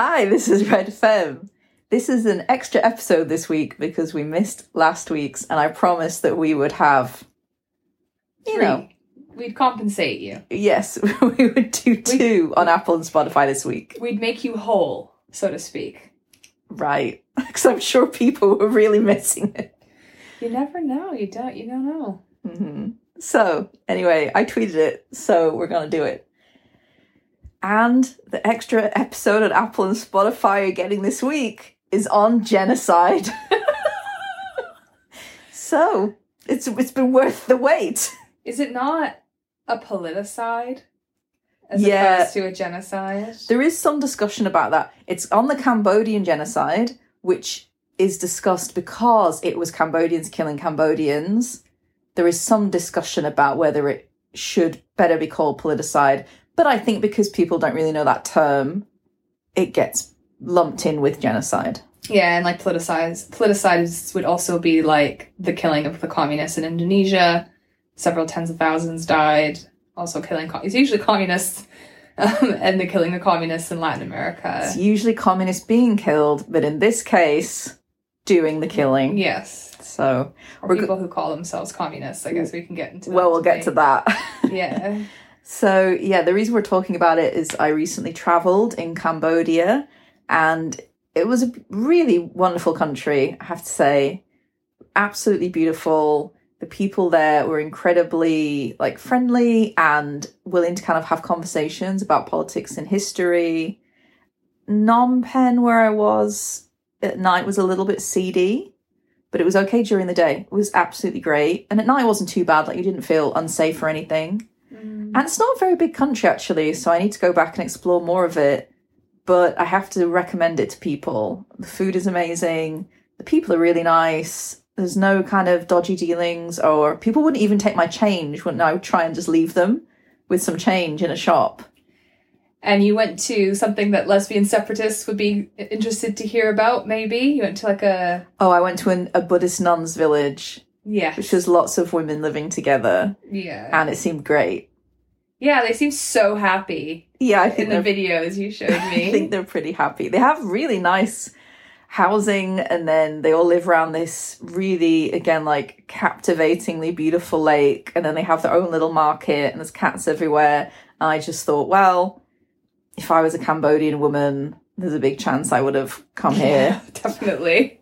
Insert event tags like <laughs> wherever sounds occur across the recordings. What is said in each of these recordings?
Hi, this is Red Femme. This is an extra episode this week because we missed last week's, and I promised that we would have, you Three. know, We'd compensate you. yes, <laughs> we would do two on Apple and Spotify this week. We'd make you whole, so to speak. Right. <laughs> Because I'm sure people were really missing it. You never know. You don't. You don't know. hmm So, anyway, I tweeted it, so we're going to do it. And the extra episode on Apple and Spotify you're getting this week is on genocide. <laughs> so, it's it's been worth the wait. Is it not a politicide as Yeah. opposed to a genocide? There is some discussion about that. It's on the Cambodian genocide, which is discussed because it was Cambodians killing Cambodians. There is some discussion about whether it should better be called politicide, but I think because people don't really know that term, it gets lumped in with genocide. Yeah, and like politicide politicide would also be like the killing of the communists in Indonesia. Several tens of thousands died. Also killing. It's usually communists, <laughs> um, and the killing of communists in Latin America. It's usually communists being killed, but in this case, doing the killing. Yes, So, or people who call themselves communists. I guess we can get into. That well, we'll get to that. <laughs> Yeah. So, yeah, the reason we're talking about it is I recently traveled in Cambodia and it was a really wonderful country, I have to say. Absolutely beautiful. The people there were incredibly like friendly and willing to kind of have conversations about politics and history. Phnom Penh, where I was at night, was a little bit seedy, but it was okay during the day. It was absolutely great. And at night, it wasn't too bad. Like, you didn't feel unsafe or anything. And it's not a very big country, actually, so I need to go back and explore more of it. But I have to recommend it to people. The food is amazing, the people are really nice. There's no kind of dodgy dealings, or people wouldn't even take my change when I would try and just leave them with some change in a shop. And you went to something that lesbian separatists would be interested to hear about. Maybe you went to like a Oh, I went to an, a Buddhist nuns village, yeah, which was lots of women living together, yeah, and it seemed great. Yeah. They seem so happy Yeah, I in think the videos you showed <laughs> me. I think they're pretty happy. They have really nice housing and then they all live around this really again like captivatingly beautiful lake and then they have their own little market and there's cats everywhere. And I just thought, well, if I was a Cambodian woman, there's a big chance I would have come here. Yeah, <laughs> definitely,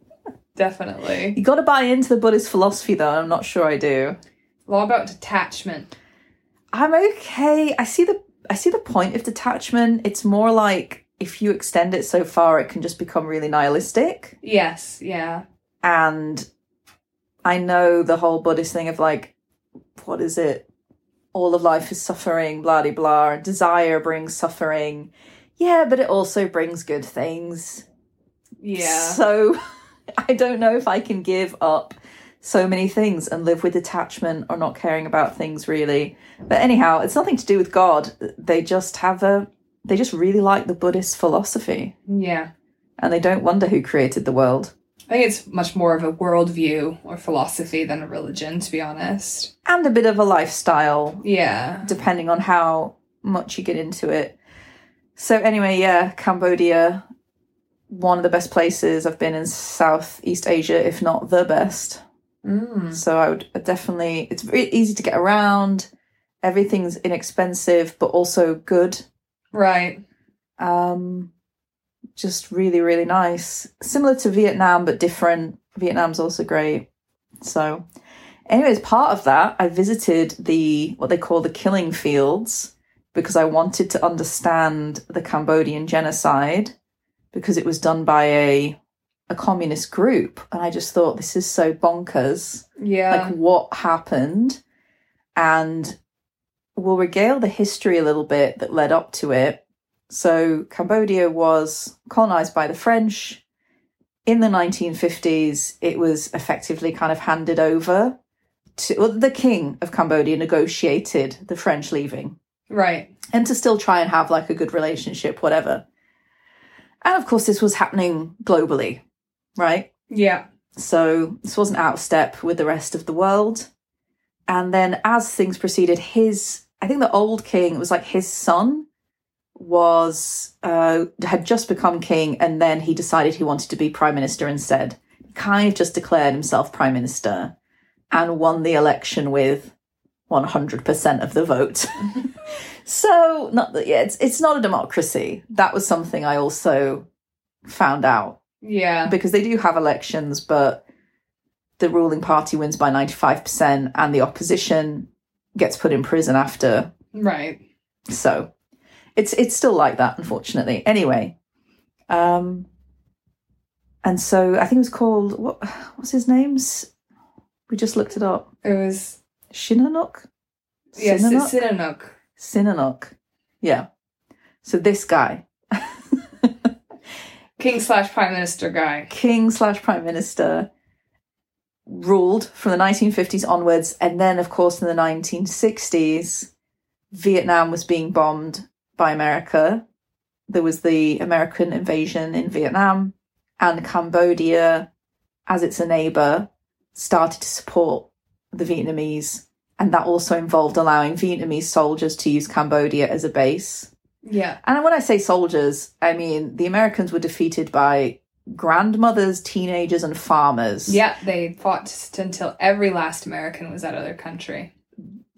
definitely. You got to buy into the Buddhist philosophy though. I'm not sure I do. All about detachment. I'm okay. I see the I see the point of detachment. It's more like if you extend it so far, it can just become really nihilistic. Yes, yeah, And I know the whole Buddhist thing of like, what is it? All of life is suffering, blah de blah. Desire brings suffering. Yeah, but it also brings good things. yeah. So <laughs> I don't know if I can give up so many things and live with detachment or not caring about things really. But anyhow, it's nothing to do with God. They just have a they just really like the Buddhist philosophy yeah. and they don't wonder who created the world. I think it's much more of a worldview or philosophy than a religion, to be honest. And a bit of a lifestyle, Yeah. depending on how much you get into it. So anyway, yeah, Cambodia, one of the best places I've been in Southeast Asia, if not the best. Mm. So I would definitely, it's very easy to get around. Everything's inexpensive, but also good. Right. Um, just really, really nice. Similar to Vietnam, but different. Vietnam's also great. So, anyways, part of that, I visited the what they call the killing fields because I wanted to understand the Cambodian genocide because it was done by a a communist group, and I just thought this is so bonkers. Yeah. like what happened? And we'll regale the history a little bit that led up to it. So cambodia was colonized by the french. In the 1950s it was effectively kind of handed over to well, the king of cambodia negotiated the french leaving. Right. and to still try and have like a good relationship whatever. And of course this was happening globally right Yeah. so this wasn't out of step with the rest of the world. And then as things proceeded, his I think the old king it was like his son was uh, had just become king, and then he decided he wanted to be prime minister instead. He kind of just declared himself prime minister and won the election with 100% of the vote. <laughs> so, not that yeah, it's it's not a democracy. That was something I also found out Yeah. because they do have elections, but the ruling party wins by 95% and the opposition gets put in prison after. Right. So it's it's still like that, unfortunately. Anyway. Um and so I think it was called what what's his name's we just looked it up. It was Shinanok? yes, Sinanuk? Sinanuk. Sinanuk. Yeah. So this guy, King slash Prime Minister guy. king slash prime minister, ruled from the 1950s onwards. And then, of course, in the 1960s, Vietnam was being bombed by America. There was the American invasion in Vietnam, and Cambodia, as its a neighbor, started to support the Vietnamese. And that also involved allowing Vietnamese soldiers to use Cambodia as a base. Yeah. And when I say soldiers, I mean the Americans were defeated by grandmothers, teenagers, and farmers. Yeah, they fought until every last American was out of their country.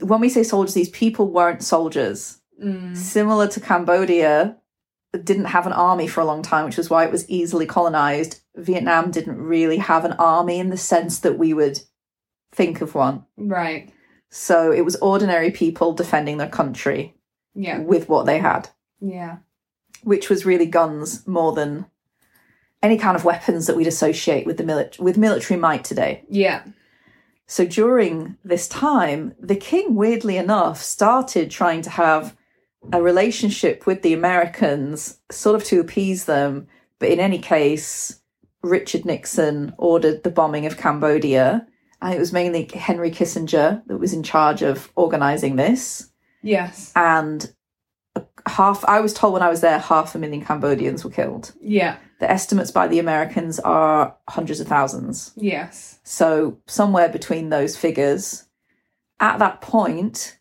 When we say soldiers, these people weren't soldiers. Mm. Similar to Cambodia, didn't have an army for a long time, which was why it was easily colonized. Vietnam didn't really have an army in the sense that we would think of one. Right. So it was ordinary people defending their country Yeah. with what they had. Yeah. which was really guns more than any kind of weapons that we'd associate with the mili- with military might today. Yeah. So during this time, the king, weirdly enough, started trying to have a relationship with the Americans, sort of to appease them. But in any case, Richard Nixon ordered the bombing of Cambodia, and it was mainly Henry Kissinger that was in charge of organizing this Yes. and half i was told when i was there half a million cambodians were killed Yeah. the estimates by the americans are hundreds of thousands Yes. so somewhere between those figures at that point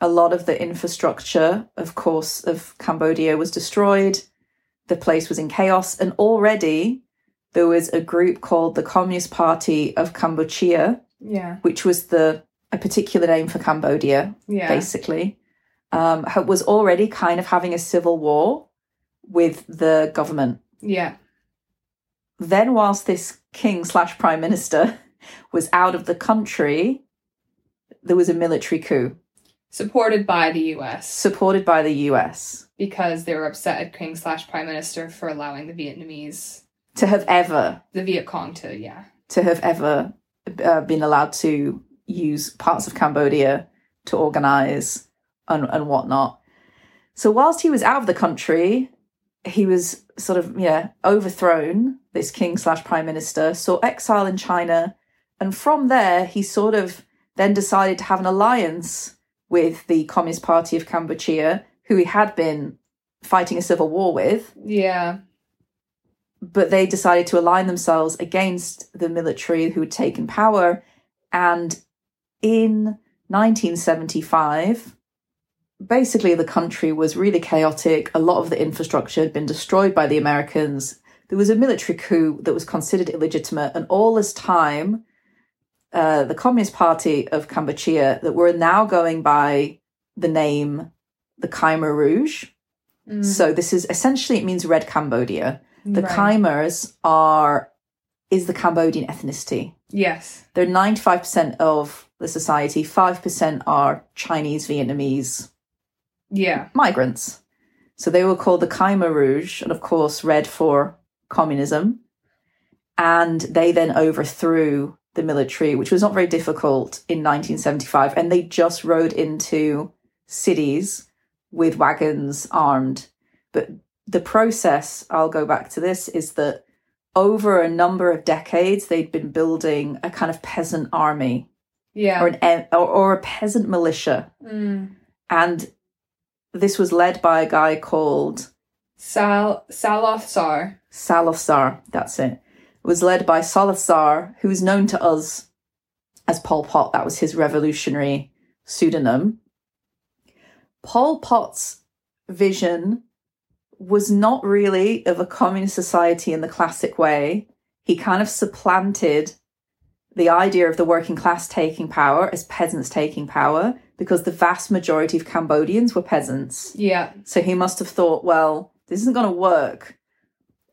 a lot of the infrastructure of course of cambodia was destroyed the place was in chaos and already there was a group called the communist party of cambodia Yeah. which was the a particular name for cambodia Yeah. basically, um, was already kind of having a civil war with the government. Yeah. Then, whilst this king slash prime minister <laughs> was out of the country, there was a military coup Supported by the US supported by the US because they were upset at King slash Prime Minister for allowing the Vietnamese, to have ever the Viet Cong to, yeah. to have ever uh, been allowed to use parts of Cambodia to organize and, and whatnot. So whilst he was out of the country, he was sort of yeah overthrown. This king slash prime minister saw exile in China, and from there he sort of then decided to have an alliance with the Communist Party of Cambodia, who he had been fighting a civil war with Yeah. but they decided to align themselves against the military who had taken power. And in 1975, basically the country was really chaotic. A lot of the infrastructure had been destroyed by the Americans. There was a military coup that was considered illegitimate. And all this time, uh, the Communist Party of Kampuchea, that were now going by the name the Khmer Rouge. Mm. So this is essentially, it means Red Cambodia. The Right. Khmers are is the Cambodian ethnicity. Yes. They're ninety five percent of the society. Five percent are Chinese, Vietnamese Yeah. migrants. So they were called the Khmer Rouge, and of course, red for communism. And they then overthrew the military, which was not very difficult in 1975. And they just rode into cities with wagons armed. But the process, I'll go back to this, is that over a number of decades, they'd been building a kind of peasant army Yeah. or an or, or a peasant militia, Mm. and this was led by a guy called Sal Saloth Sar. Salazar. That's it. It was led by Saloth Sar, who is known to us as Pol Pot. That was his revolutionary pseudonym. Pol Pot's vision was not really of a communist society in the classic way. He kind of supplanted the idea of the working class taking power as peasants taking power because the vast majority of Cambodians were peasants. Yeah. So he must have thought, well, this isn't going to work.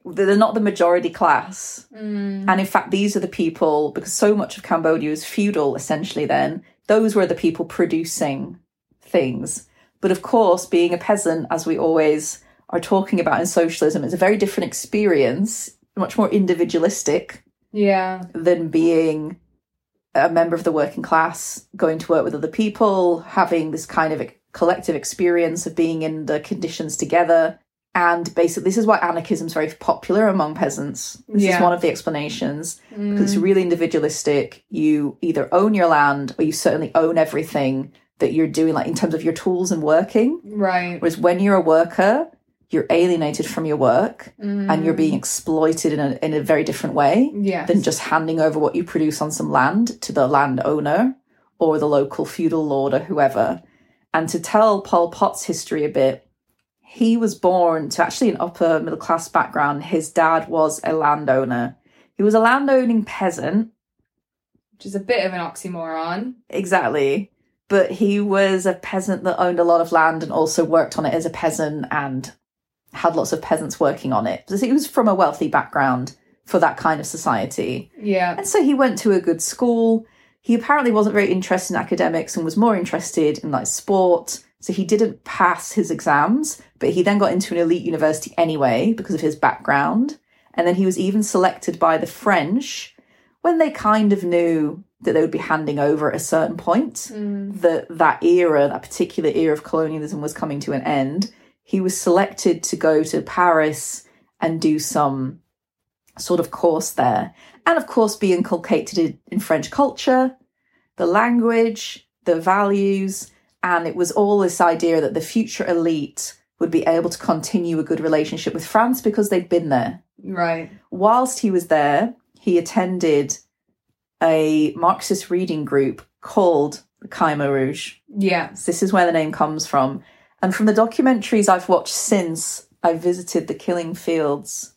They're not the majority class. Mm. And in fact, these are the people, because so much of Cambodia was feudal essentially then, those were the people producing things. But of course, being a peasant, as we always are talking about in socialism, is a very different experience, much more individualistic Yeah. than being a member of the working class, going to work with other people, having this kind of collective experience of being in the conditions together. And basically, this is why anarchism is very popular among peasants. This Yeah. is one of the explanations because Mm. it's really individualistic. You either own your land or you certainly own everything that you're doing, like in terms of your tools and working. Right. Whereas when you're a worker, you're alienated from your work Mm. and you're being exploited in a, in a very different way Yes. than just handing over what you produce on some land to the landowner or the local feudal lord or whoever. And to tell Pol Pot's history a bit, he was born to actually an upper middle class background. His dad was a landowner. He was a landowning peasant, Which is a bit of an oxymoron. exactly. But he was a peasant that owned a lot of land and also worked on it as a peasant and had lots of peasants working on it. Because he was from a wealthy background for that kind of society. Yeah. And so he went to a good school. He apparently wasn't very interested in academics and was more interested in like sport. So he didn't pass his exams, but he then got into an elite university anyway because of his background. And then he was even selected by the French when they kind of knew that they would be handing over at a certain point, Mm. that that era, that particular era of colonialism was coming to an end. He was selected to go to Paris and do some sort of course there. And of course, be inculcated in- French culture, the language, the values. And it was all this idea that the future elite would be able to continue a good relationship with France because they'd been there. Right. Whilst he was there, he attended a Marxist reading group called the Khmer Rouge. Yeah. This is where the name comes from. And from the documentaries I've watched since I visited the killing fields,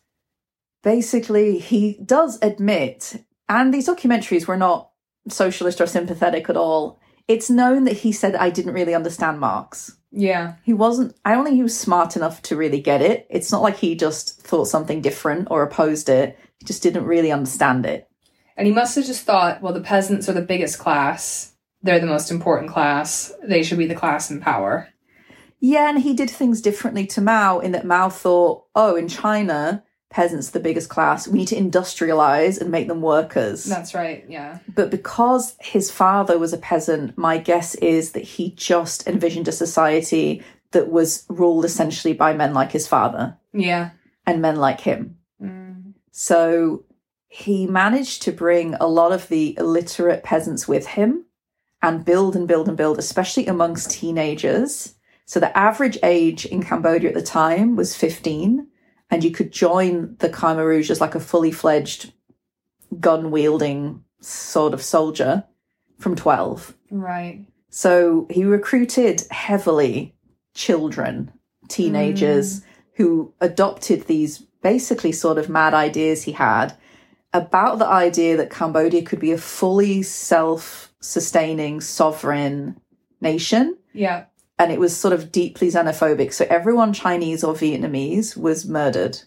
basically he does admit, and these documentaries were not socialist or sympathetic at all. It's known that he said I didn't really understand Marx. Yeah. He wasn't I don't think he was smart enough to really get it. It's not like he just thought something different or opposed it. He just didn't really understand it. And he must have just thought, well, the peasants are the biggest class. They're the most important class. They should be the class in power. Yeah, and he did things differently to Mao in that Mao thought, oh, in China, peasants are the biggest class. We need to industrialize and make them workers. That's right. Yeah. But because his father was a peasant, my guess is that he just envisioned a society that was ruled essentially by men like his father Yeah. and men like him. Mm. So he managed to bring a lot of the illiterate peasants with him and build and build and build, especially amongst teenagers. So the average age in Cambodia at the time was 15, and you could join the Khmer Rouge as like a fully fledged gun wielding sort of soldier from 12. Right. So he recruited heavily children, teenagers mm. who adopted these basically sort of mad ideas he had about the idea that Cambodia could be a fully self sustaining sovereign nation. Yeah. And it was sort of deeply xenophobic. So everyone Chinese or Vietnamese was murdered.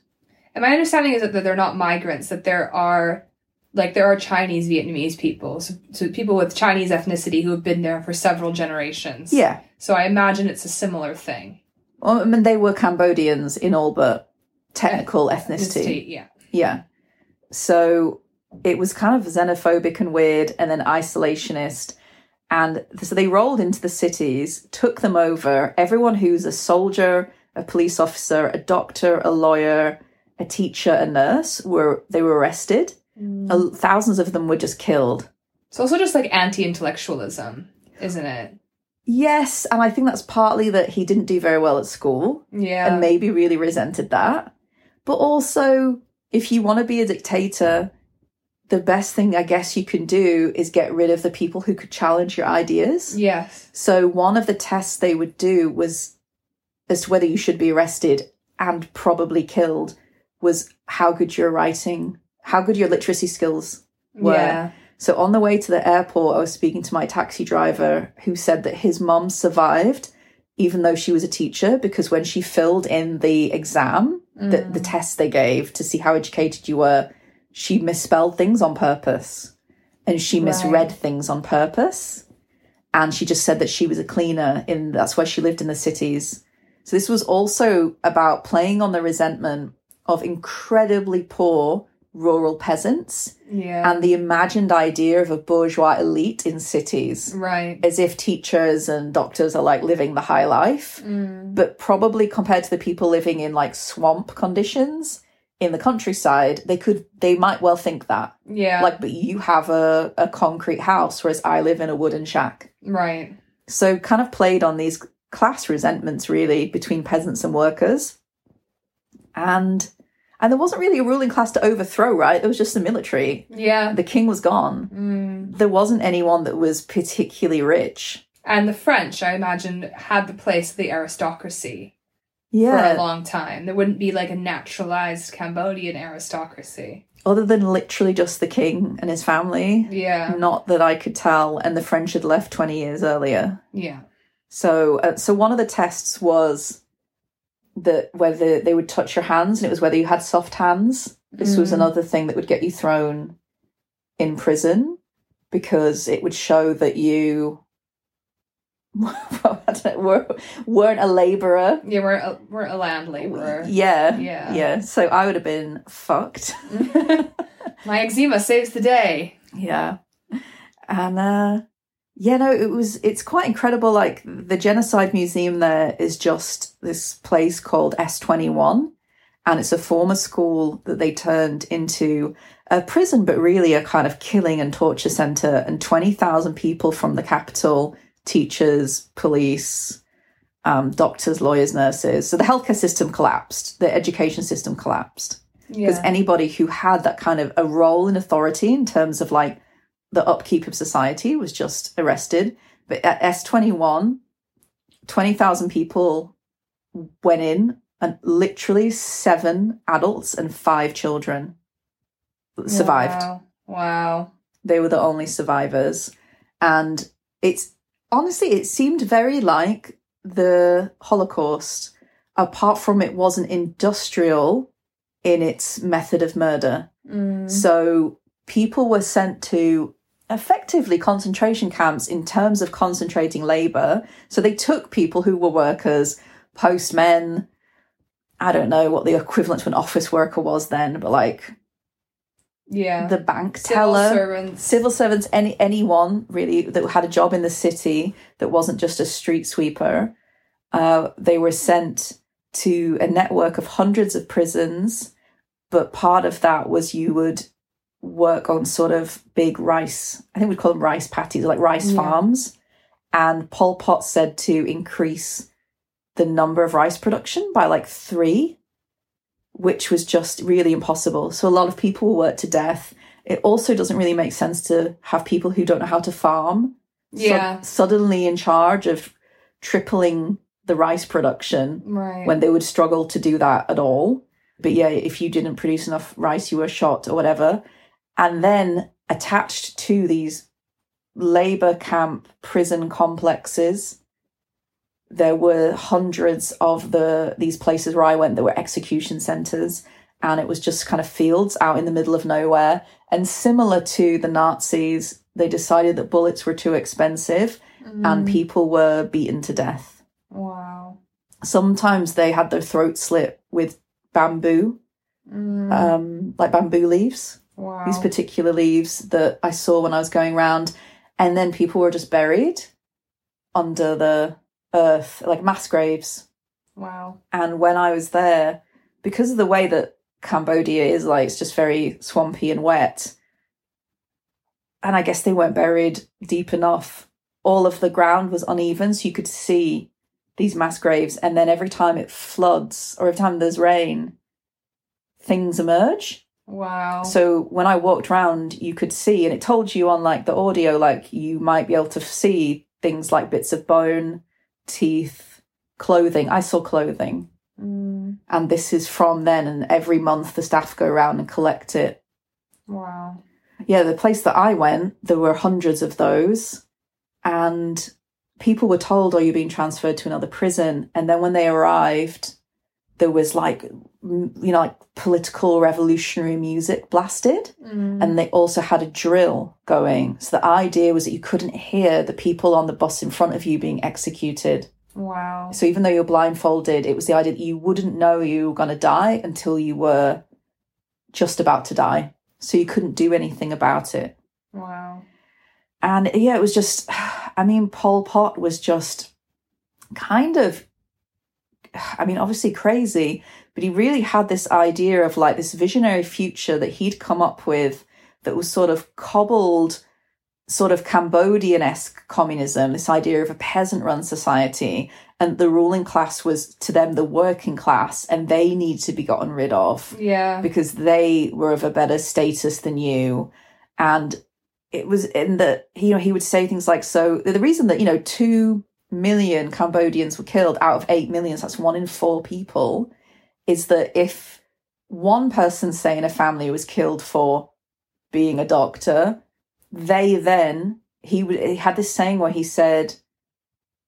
And my understanding is that they're not migrants, that there are like there are Chinese Vietnamese people. So, so people with Chinese ethnicity who have been there for several generations. Yeah. So I imagine it's a similar thing. Well, I mean, they were Cambodians in all but technical ethnicity. Ethnicity, Yeah. Yeah. So it was kind of xenophobic and weird and then isolationist. And so they rolled into the cities, took them over. Everyone who's a soldier, a police officer, a doctor, a lawyer, a teacher, a nurse were they were arrested. Uh, Thousands of them were just killed. It's also just like anti-intellectualism, isn't it? Yes, and I think that's partly that he didn't do very well at school. Yeah. and maybe really resented that. But also, if you want to be a dictator, the best thing I guess you can do is get rid of the people who could challenge your ideas. Yes. So one of the tests they would do was as to whether you should be arrested and probably killed was how good your writing, how good your literacy skills were. Yeah. So on the way to the airport, I was speaking to my taxi driver who said that his mum survived even though she was a teacher because when she filled in the exam, the, the test they gave to see how educated you were, she misspelled things on purpose and she misread Right. things on purpose. And she just said that she was a cleaner in that's where she lived in the cities. So this was also about playing on the resentment of incredibly poor rural peasants Yeah. and the imagined idea of a bourgeois elite in cities right. as if teachers and doctors are like living the high life Mm. but probably compared to the people living in like swamp conditions in the countryside they could they might well think that Yeah. like but you have a, a concrete house whereas i live in a wooden shack right. so kind of played on these class resentments really between peasants and workers and and there wasn't really a ruling class to overthrow right there was just the military Yeah. the king was gone Mm. there wasn't anyone that was particularly rich And the French, I imagine, had the place of the aristocracy for a long time. There wouldn't be like a naturalized Cambodian aristocracy. other than literally just the king and his family Yeah. not that i could tell and the french had left 20 years earlier Yeah. so uh, so one of the tests was that whether they would touch your hands and it was whether you had soft hands this was Mm. another thing that would get you thrown in prison because it would show that you well, I don't know, <laughs> were, weren't a laborer Yeah, we're a, we're a land laborer. yeah Yeah. yeah so i would have been fucked <laughs> My eczema saves the day. Yeah. And uh yeah, no, it was it's quite incredible. Like the genocide museum there is just this place called S21 and it's a former school that they turned into a prison, but really a kind of killing and torture center. And 20,000 people from the capital, teachers, police, um, doctors, lawyers, nurses. So the healthcare system collapsed, the education system collapsed because Yeah. anybody who had that kind of a role in authority in terms of like the upkeep of society was just arrested. But at S21, 20,000 people went in and literally seven adults and five children survived. Wow. Wow. They were the only survivors. And it's honestly, it seemed very like the Holocaust, apart from it wasn't industrial in its method of murder. Mm. So people were sent to effectively concentration camps in terms of concentrating labor. So they took people who were workers, postmen. I don't know what the equivalent to an office worker was then, but like Yeah. the bank Civil teller, servants. civil servants, any anyone really that had a job in the city that wasn't just a street sweeper. Uh, they were sent to a network of hundreds of prisons, but part of that was you would work on sort of big rice. I think we'd call them rice patties, like rice Yeah. farms. And Pol Pot said to increase the number of rice production by like three, which was just really impossible. So a lot of people were worked to death. It also doesn't really make sense to have people who don't know how to farm Yeah. suddenly in charge of tripling the rice production Right. when they would struggle to do that at all. But yeah, if you didn't produce enough rice, you were shot or whatever. And then attached to these labor camp prison complexes, there were hundreds of the these places where I went that were execution centers, and it was just kind of fields out in the middle of nowhere. And similar to the Nazis, they decided that bullets were too expensive, and Mm. people were beaten to death Wow. sometimes they had their throat slit with bamboo, Mm. um, like bamboo leaves, wow. these particular leaves that I saw when I was going around. And then people were just buried under the earth, like mass graves. wow. And when I was there, because of the way that Cambodia is like, it's just very swampy and wet. And I guess they weren't buried deep enough. All of the ground was uneven, so you could see these mass graves. And then every time it floods or every time there's rain, things emerge. Wow. So when I walked around, you could see, and it told you on like the audio, like you might be able to see things like bits of bone, teeth, clothing. I saw clothing. Mm, And this is from then, and every month the staff go around and collect it. wow. Yeah, the place that I went, there were hundreds of those. And people were told, oh, you're being transferred to another prison. And then when they arrived, there was like, you know, like political revolutionary music blasted. Mm, And they also had a drill going. So the idea was that you couldn't hear the people on the bus in front of you being executed. wow. So even though you're blindfolded, it was the idea that you wouldn't know you were going to die until you were just about to die. So you couldn't do anything about it. Wow. And yeah, it was just, <sighs> I mean, Pol Pot was just kind of, I mean, obviously crazy, but he really had this idea of like this visionary future that he'd come up with that was sort of cobbled, sort of Cambodian esque communism, this idea of a peasant run society. And the ruling class was to them the working class, and they need to be gotten rid of Yeah. because they were of a better status than you. And it was in the, you know, he would say things like, so the reason that, you know, two million Cambodians were killed out of eight million, so that's one in four people, is that if one person, say, in a family was killed for being a doctor, they then, he would, he had this saying where he said,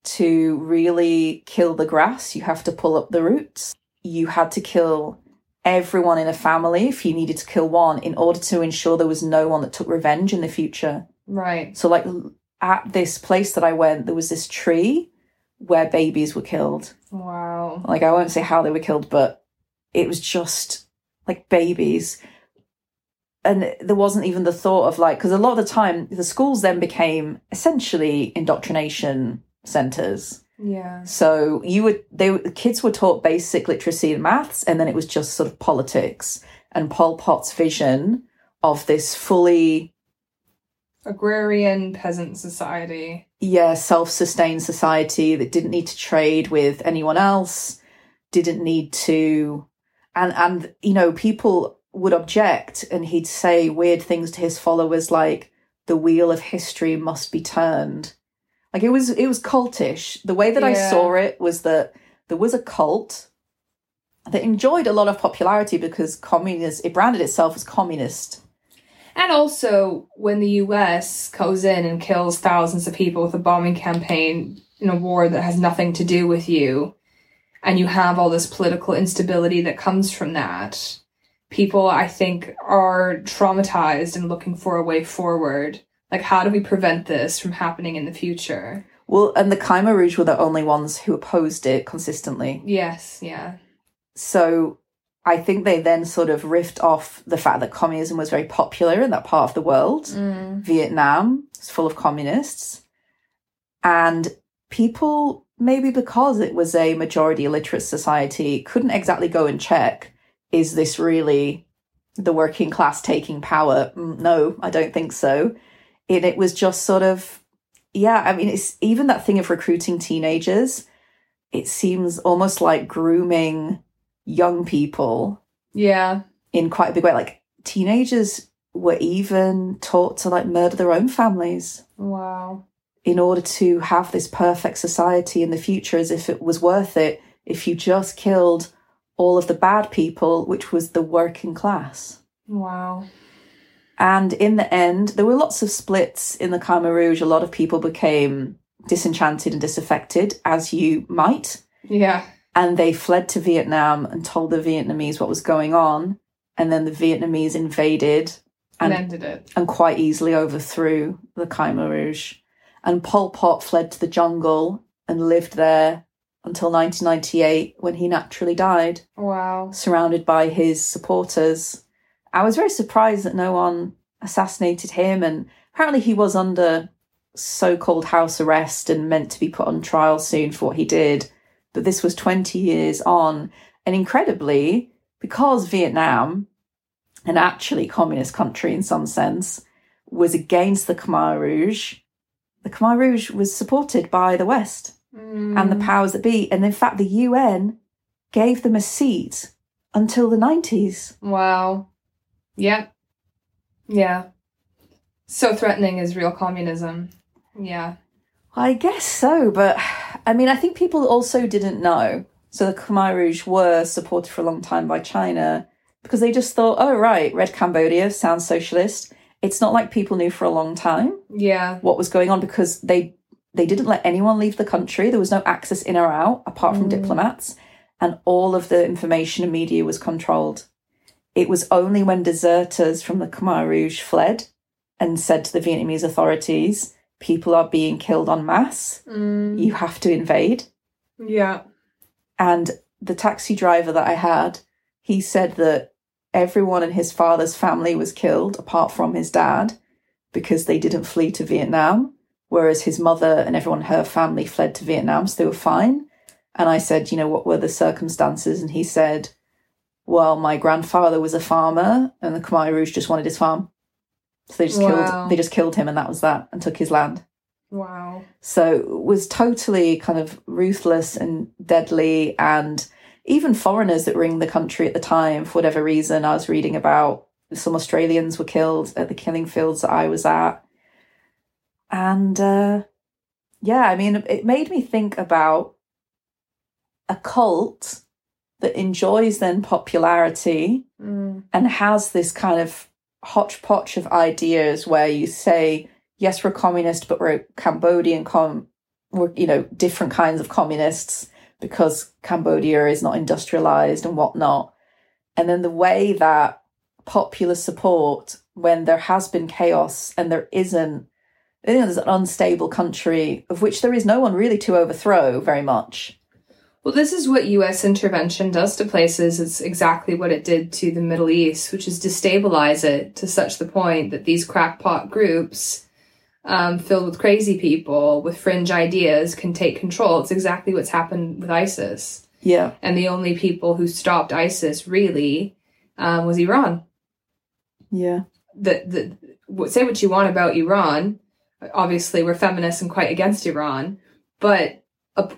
to really kill the grass, you have to pull up the roots. You had to kill everyone in a family if you needed to kill one in order to ensure there was no one that took revenge in the future. Right. So, like at this place that I went, there was this tree where babies were killed. Wow. Like, I won't say how they were killed, but it was just like babies. And there wasn't even the thought of like, because a lot of the time the schools then became essentially indoctrination centers. Yeah. So you would they the kids were taught basic literacy and maths, and then it was just sort of politics and Pol Pot's vision of this fully Agrarian peasant society. yeah self-sustained society that didn't need to trade with anyone else, didn't need to, and and you know people would object, and he'd say weird things to his followers like the wheel of history must be turned. Like it was it was cultish. The way that I saw it was that there was a cult that enjoyed a lot of popularity because communist it branded itself as communist. And also, when the US goes in and kills thousands of people with a bombing campaign in a war that has nothing to do with you, and you have all this political instability that comes from that, people, I think, are traumatized and looking for a way forward. Like, how do we prevent this from happening in the future? Well, and the Khmer Rouge were the only ones who opposed it consistently. Yes, yeah. So I think they then sort of riffed off the fact that communism was very popular in that part of the world. Mm. Vietnam is full of communists. And people, maybe because it was a majority illiterate society, couldn't exactly go and check is this really the working class taking power? Mm, No, I don't think so. And it was just sort of, yeah, I mean, it's even that thing of recruiting teenagers, it seems almost like grooming young people Yeah. in quite a big way. Like teenagers were even taught to like murder their own families Wow. in order to have this perfect society in the future as if it was worth it if you just killed all of the bad people, which was the working class. Wow. And in the end, there were lots of splits in the Khmer Rouge. A lot of people became disenchanted and disaffected, as you might. Yeah. And they fled to Vietnam and told the Vietnamese what was going on. And then the Vietnamese invaded And, and ended it. and quite easily overthrew the Khmer Rouge. And Pol Pot fled to the jungle and lived there until 1998 when he naturally died, Wow. surrounded by his supporters. I was very surprised that no one assassinated him, and apparently he was under so called house arrest and meant to be put on trial soon for what he did. But this was 20 years on, and incredibly, because Vietnam, an actually communist country in some sense, was against the Khmer Rouge, the Khmer Rouge was supported by the West and Mm. the powers that be. And in fact, the UN gave them a seat until the 90s. Wow. Yeah. Yeah. So threatening is real communism. Yeah. I guess so, but I mean, I think people also didn't know. So the Khmer Rouge were supported for a long time by China because they just thought, oh, right, Red Cambodia sounds socialist. It's not like people knew for a long time Yeah. what was going on because they they didn't let anyone leave the country. There was no access in or out apart from Mm. diplomats, and all of the information and media was controlled. It was only when deserters from the Khmer Rouge fled and said to the Vietnamese authorities, "People are being killed en masse. Mm, You have to invade." yeah. And the taxi driver that I had, he said that everyone in his father's family was killed apart from his dad because they didn't flee to Vietnam, whereas his mother and everyone in her family fled to Vietnam, so they were fine. And I said, you know, what were the circumstances? And he said, well, my grandfather was a farmer and the Khmer Rouge just wanted his farm. So they just Wow. killed they just killed him and that was that and took his land. Wow. So it was totally kind of ruthless and deadly. And even foreigners that were in the country at the time, for whatever reason, I was reading about some Australians were killed at the killing fields that I was at. And uh, yeah, I mean, it made me think about a cult that enjoys then popularity Mm, and has this kind of hodgepodge of ideas where you say, yes, we're communist, but we're Cambodian com, we're you know different kinds of communists because Cambodia is not industrialized and whatnot. And then the way that popular support, when there has been chaos and there isn't, you know, there's an unstable country of which there is no one really to overthrow very much. Well, this is what US intervention does to places. It's exactly what it did to the Middle East, which is destabilize it to such the point that these crackpot groups, um, filled with crazy people with fringe ideas, can take control. It's exactly what's happened with ISIS. Yeah. And the only people who stopped ISIS really um, was Iran. Yeah. the the what- say what you want about Iran. Obviously, we're feminists and quite against Iran, but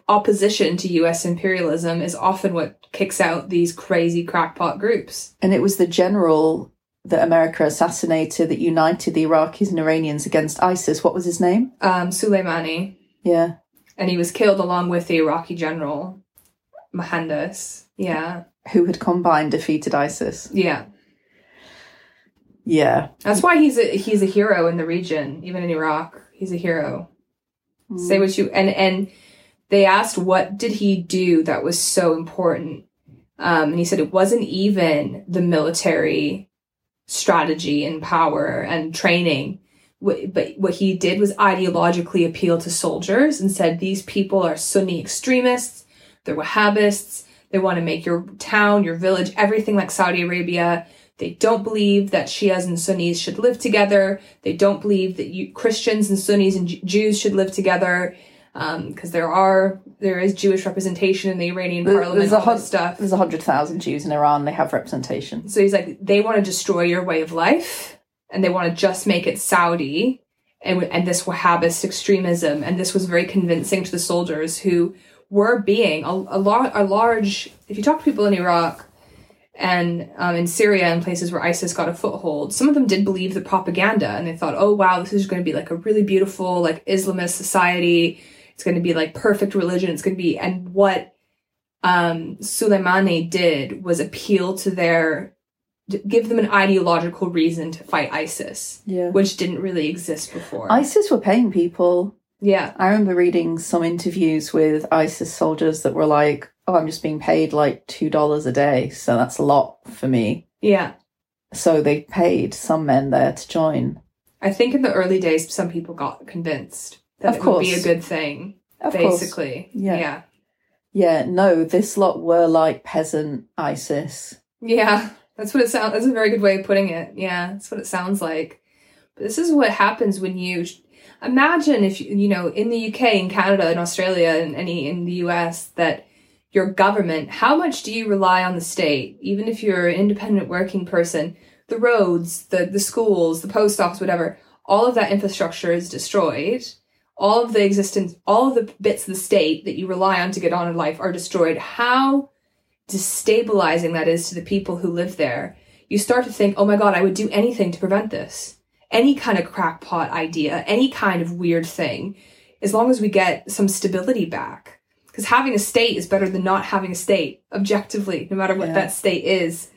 opposition to U.S. imperialism is often what kicks out these crazy crackpot groups. And it was the general that America assassinated that united the Iraqis and Iranians against ISIS. What was his name? Um, Soleimani, Yeah. and he was killed along with the Iraqi general Muhandis. Yeah, Who had combined defeated ISIS. yeah. Yeah. That's why he's a he's a hero in the region, even in Iraq. He's a hero. Say what you and and they asked what did he do that was so important, um, and he said it wasn't even the military strategy and power and training, but what he did was ideologically appeal to soldiers and said these people are Sunni extremists, they're Wahhabists, they want to make your town, your village, everything like Saudi Arabia. They don't believe that Shias and Sunnis should live together. They don't believe that you, Christians and Sunnis and Jews should live together because there are there is Jewish representation in the Iranian There- parliament. There's a, all hun- this stuff. there's a hundred thousand Jews in Iran. They have representation. So he's like, they want to destroy your way of life, and they want to just make it Saudi, and and this Wahhabist extremism, and this was very convincing to the soldiers who were being a, a lot a large. If you talk to people in Iraq and um, in Syria and places where ISIS got a foothold, some of them did believe the propaganda, and they thought, oh wow, this is going to be like a really beautiful like Islamist society. It's going to be like perfect religion. It's going to be and what um, Soleimani did was appeal to their, give them an ideological reason to fight ISIS, Yeah. which didn't really exist before. ISIS were paying people. yeah, I remember reading some interviews with ISIS soldiers that were like, "Oh, I'm just being paid like two dollars a day, so that's a lot for me." yeah. So they paid some men there to join. I think in the early days, some people got convinced that Of it would be a good thing. Of course. basically, Yeah. yeah, Yeah, no, this lot were like peasant ISIS. yeah. That's what it sounds. That's a very good way of putting it. Yeah, that's what it sounds like. But this is what happens when you imagine if you you know in the UK, in Canada, in Australia, and any in the US that your government, how much do you rely on the state? Even if you're an independent working person, the roads, the the schools, the post office, whatever, all of that infrastructure is destroyed. All of the existence, all of the bits of the state that you rely on to get on in life are destroyed. How destabilizing that is to the people who live there. you start to think, oh my God, I would do anything to prevent this. Any kind of crackpot idea, any kind of weird thing, as long as we get some stability back. Because having a state is better than not having a state, objectively, no matter what Yeah. that state is.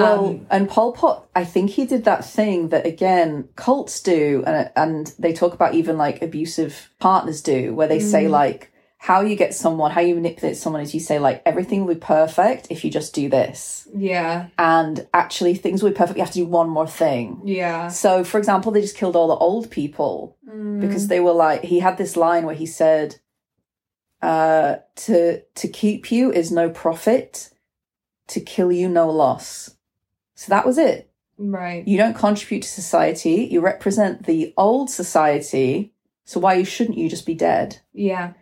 Well, Um, and Pol Pot, I think he did that thing that again cults do, and and they talk about even like abusive partners do, where they say Mm. like how you get someone, how you manipulate someone is you say like everything will be perfect if you just do this, yeah, and actually things will be perfect. You have to do one more thing. yeah. So, for example, they just killed all the old people Mm. because they were like he had this line where he said, uh, "To to keep you is no profit, to kill you no loss." So that was it. right. You don't contribute to society. You represent the old society. So why shouldn't you just be dead? Yeah,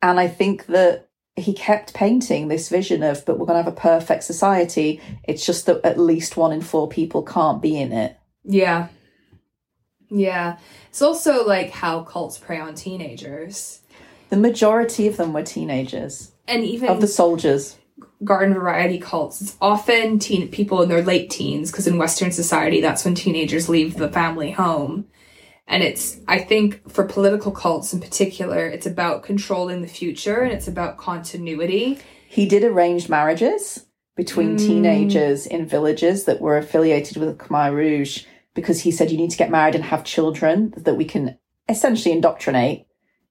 And I think that he kept painting this vision of, but we're going to have a perfect society. It's just that at least one in four people can't be in it. yeah, yeah. It's also like how cults prey on teenagers, The majority of them were teenagers, and even of the soldiers. Garden variety cults. It's often teen people in their late teens because in Western society, that's when teenagers leave the family home. And it's, I think, for political cults in particular, it's about controlling the future and it's about continuity. He did arranged marriages between Mm. teenagers in villages that were affiliated with Khmer Rouge because he said you need to get married and have children that we can essentially indoctrinate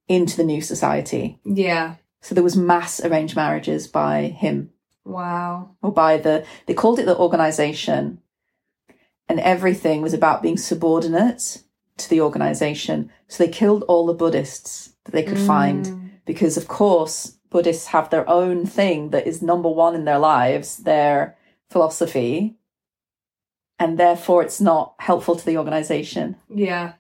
into the new society. Yeah. So there was mass arranged marriages by him Wow. or by the they called it the organization and everything was about being subordinate to the organization. So they killed all the Buddhists that they could find Mm. because of course Buddhists have their own thing that is number one in their lives, their philosophy, and therefore it's not helpful to the organization. Yeah.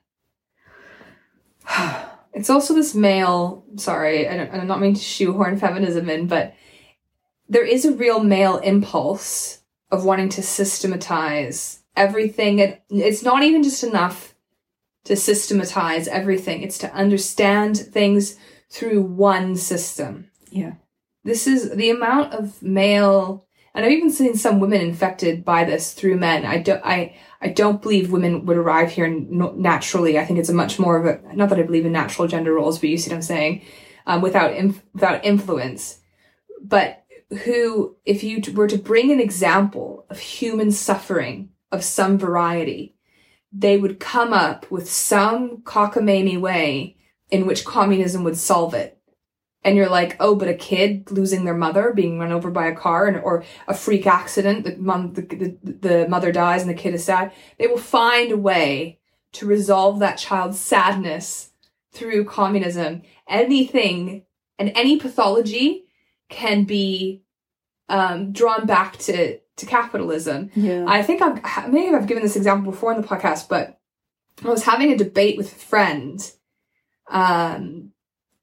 <sighs> <sighs> <sighs> it's also this male, sorry, I don't, I'm not meaning to shoehorn feminism in, but there is a real male impulse of wanting to systematize everything. And it's not even just enough to systematize everything, it's to understand things through one system. Yeah. This is the amount of male, and I've even seen some women infected by this through men. I don't, I, I don't believe women would arrive here naturally. I think it's a much more of a, not that I believe in natural gender roles, but you see what I'm saying, um, without, inf- without influence. But who, if you were to bring an example of human suffering of some variety, they would come up with some cockamamie way in which communism would solve it and you're like, oh, but a kid losing their mother, being run over by a car, and or a freak accident, the mom, the, the, the mother dies and the kid is sad. They will find a way to resolve that child's sadness through communism. Anything and any pathology can be um, drawn back to to capitalism. Yeah. I think I've maybe I've given this example before in the podcast, but I was having a debate with a friend, um,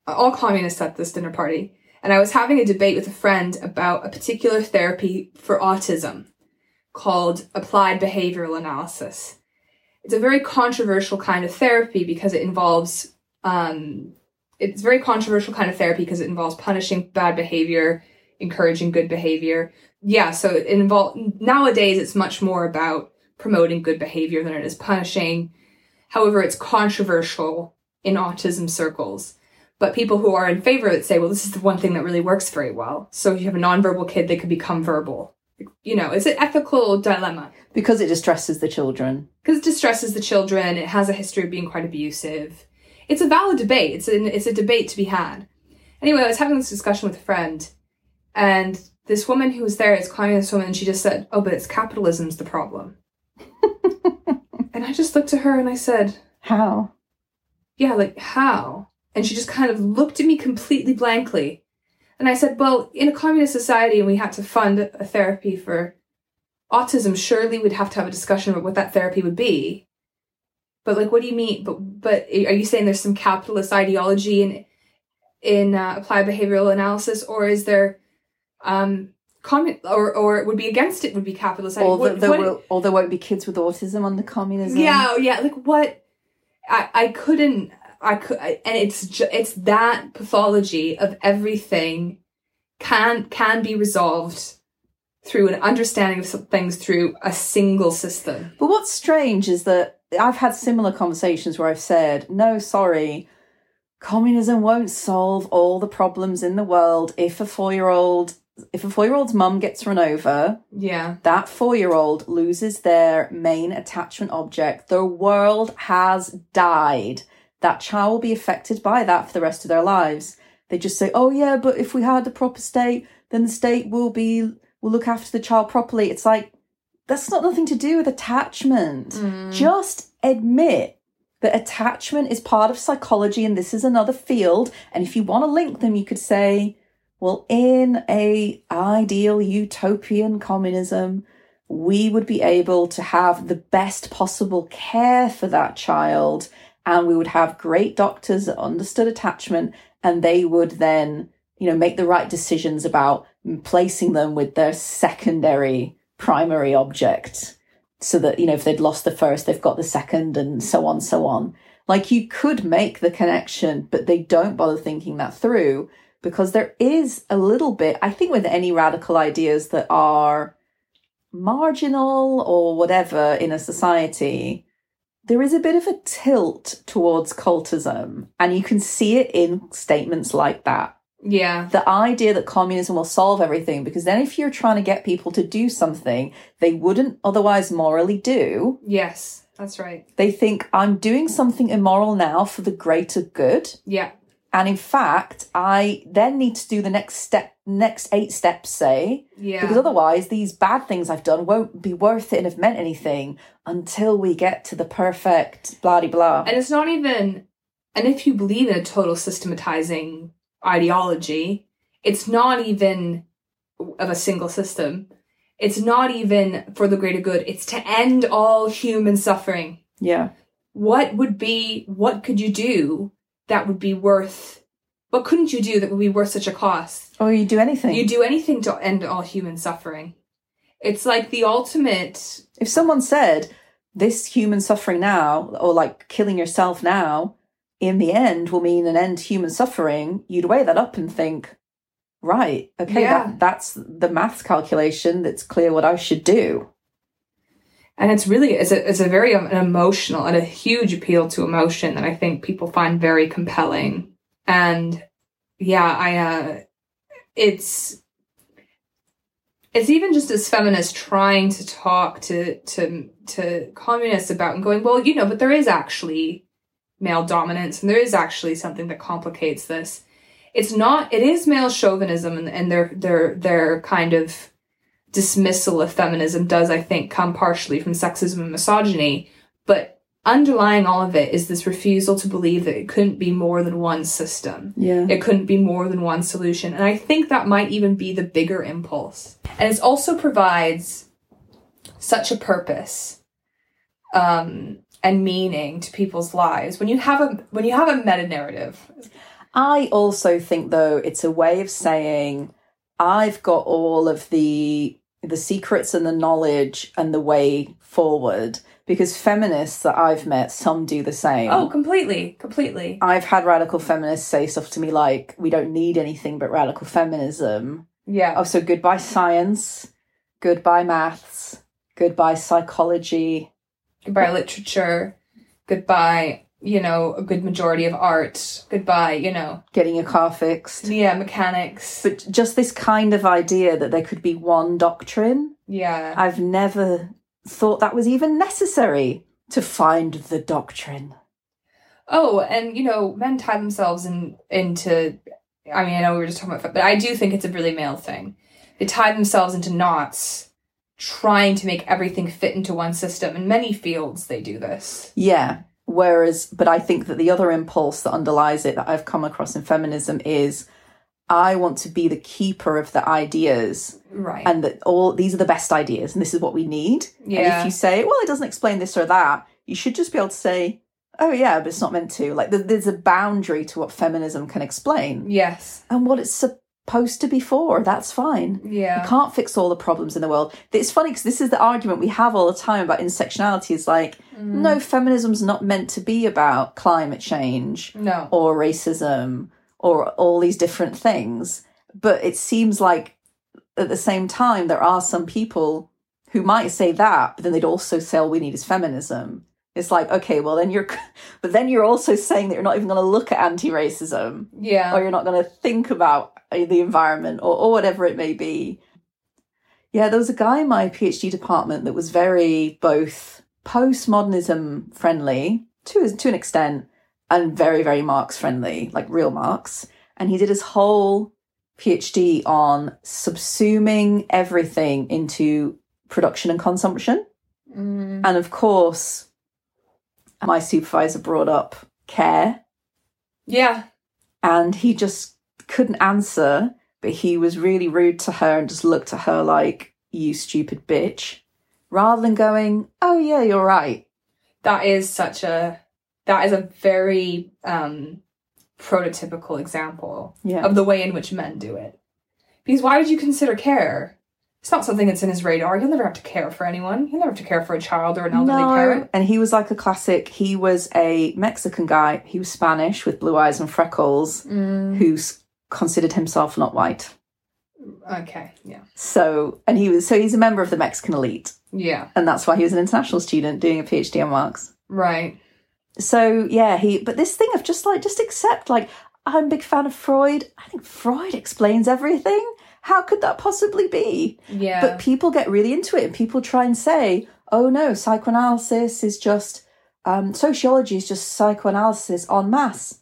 all communists at this dinner party, and I was having a debate with a friend about a particular therapy for autism called applied behavioral analysis. It's a very controversial kind of therapy because it involves um, it's very controversial kind of therapy because it involves punishing bad behavior, encouraging good behavior. Yeah, so it involve nowadays it's much more about promoting good behavior than it is punishing. However, it's controversial in autism circles. But people who are in favor of it say, well, this is the one thing that really works very well. So if you have a nonverbal kid, they could become verbal. You know, it's an ethical dilemma because it distresses the children. because it distresses the children. It has a history of being quite abusive. It's a valid debate. It's an it's a debate to be had. Anyway, I was having this discussion with a friend, and this woman who was there is communist woman, and she just said, "Oh, but it's capitalism's the problem." <laughs> and I just looked at her and I said, How? "Yeah, like how?" And she just kind of looked at me completely blankly. And I said, "Well, in a communist society, and we had to fund a therapy for autism, surely we'd have to have a discussion about what that therapy would be." But like, what do you mean? But but are you saying there's some capitalist ideology in in uh, applied behavioral analysis, or is there um commun or or would be against it would be capitalist? Or, What- there what- or there won't be kids with autism under communism. yeah, yeah. Like what? I I couldn't. I could, and it's ju- it's that pathology of everything can can be resolved through an understanding of things through a single system. But what's strange is that I've had similar conversations where I've said, no, sorry, communism won't solve all the problems in the world if a four year old. If a four year old's mum gets run over, Yeah. that four year old loses their main attachment object. The world has died. That child will be affected by that for the rest of their lives. They just say, oh, yeah, but if we had the proper state, then the state will be, will look after the child properly. It's like, that's not nothing to do with attachment. Mm. Just admit that attachment is part of psychology and this is another field. And if you want to link them, you could say, well, in a ideal utopian communism, we would be able to have the best possible care for that child and we would have great doctors that understood attachment and they would then you know make the right decisions about placing them with their secondary primary object. So that you know if they'd lost the first they've got the second and so on so on. Like you could make the connection but they don't bother thinking that through because there is a little bit i think with any radical ideas that are marginal or whatever in a society there is a bit of a tilt towards cultism and you can see it in statements like that Yeah. the idea that communism will solve everything because then if you're trying to get people to do something they wouldn't otherwise morally do Yes. That's right. they think i'm doing something immoral now for the greater good Yeah. And in fact i then need to do the next step next eight steps say Yeah. because otherwise these bad things i've done won't be worth it and have meant anything until we get to the perfect blah de blah And it's not even, and if you believe in a total systematizing ideology, it's not even of a single system. It's not even for the greater good. It's to end all human suffering. yeah What would be, what could you do that would be worth, what couldn't you do that would be worth such a cost? or you do anything You do anything to end all human suffering. It's like the ultimate, If someone said this human suffering now, or like killing yourself now, in the end will mean an end to human suffering, you'd weigh that up and think, right, okay, Yeah. that, that's the math calculation that's clear what I should do. And it's really it's a it's a very um, an emotional and a huge appeal to emotion that I think people find very compelling. And yeah, I uh it's it's even just as feminists trying to talk to to to communists about and going, well, you know, but there is actually male dominance and there is actually something that complicates this. It's not it is male chauvinism and, and their their their kind of dismissal of feminism does, I think, come partially from sexism and misogyny, but underlying all of it is this refusal to believe that it couldn't be more than one system. Yeah. It couldn't be more than one solution. And I think that might even be the bigger impulse. And it also provides such a purpose um, and meaning to people's lives. When you have a when you have a meta narrative, I also think though it's a way of saying I've got all of the the secrets and the knowledge and the way forward because feminists that I've met some do the same. oh, completely, completely. I've had radical feminists say stuff to me like, we don't need anything but radical feminism. Yeah. Oh, so goodbye science, goodbye maths, goodbye psychology. goodbye literature, goodbye, you know, a good majority of art, goodbye, you know, getting your car fixed. yeah, mechanics. But just this kind of idea that there could be one doctrine, Yeah. I've never thought that was even necessary to find the doctrine. Oh, and you know, men tie themselves in into I mean, I know we were just talking about but I do think it's a really male thing. They tie themselves into knots trying to make everything fit into one system. In many fields they do this. Yeah. Whereas, but I think that the other impulse that underlies it that I've come across in feminism is I want to be the keeper of the ideas Right. and that all these are the best ideas and this is what we need. And if you say, well, it doesn't explain this or that, you should just be able to say, oh, yeah, but it's not meant to. Like, there's a boundary to what feminism can explain yes. and what it's supposed to be for. That's fine. Yeah. You can't fix all the problems in the world. It's funny because this is the argument we have all the time about intersectionality. Is like, mm. no, feminism's not meant to be about climate change No. or racism or all these different things. But it seems like at the same time, there are some people who might say that, but then they'd also say all we need is feminism. It's like, okay, well then you're, <laughs> but then you're also saying that you're not even going to look at anti-racism Yeah. or you're not going to think about the environment or, or whatever it may be. Yeah, there was a guy in my PhD department that was very both postmodernism friendly to to an extent and very very Marx friendly, like real Marx. And he did his whole PhD on subsuming everything into production and consumption. Mm. And of course, my supervisor brought up care Yeah. and he just couldn't answer, but he was really rude to her and just looked at her like, you stupid bitch, rather than going, oh yeah, you're right. That is such a that is a very um prototypical example Yeah. of the way in which men do it. Because why would you consider care? It's not something that's in his radar. He'll never have to care for anyone. He'll never have to care for a child or an elderly parent. and he was like a classic. He was a Mexican guy. He was Spanish with blue eyes and freckles, Mm, who's considered himself not white. okay. Yeah. So, and he was so he's a member of the Mexican elite, Yeah. and that's why he was an international student doing a PhD on Marx. Right. so yeah he but this thing of just like just accept like i'm a big fan of freud i think freud explains everything how could that possibly be Yeah. but people get really into it and people try and say oh no psychoanalysis is just um sociology is just psychoanalysis en masse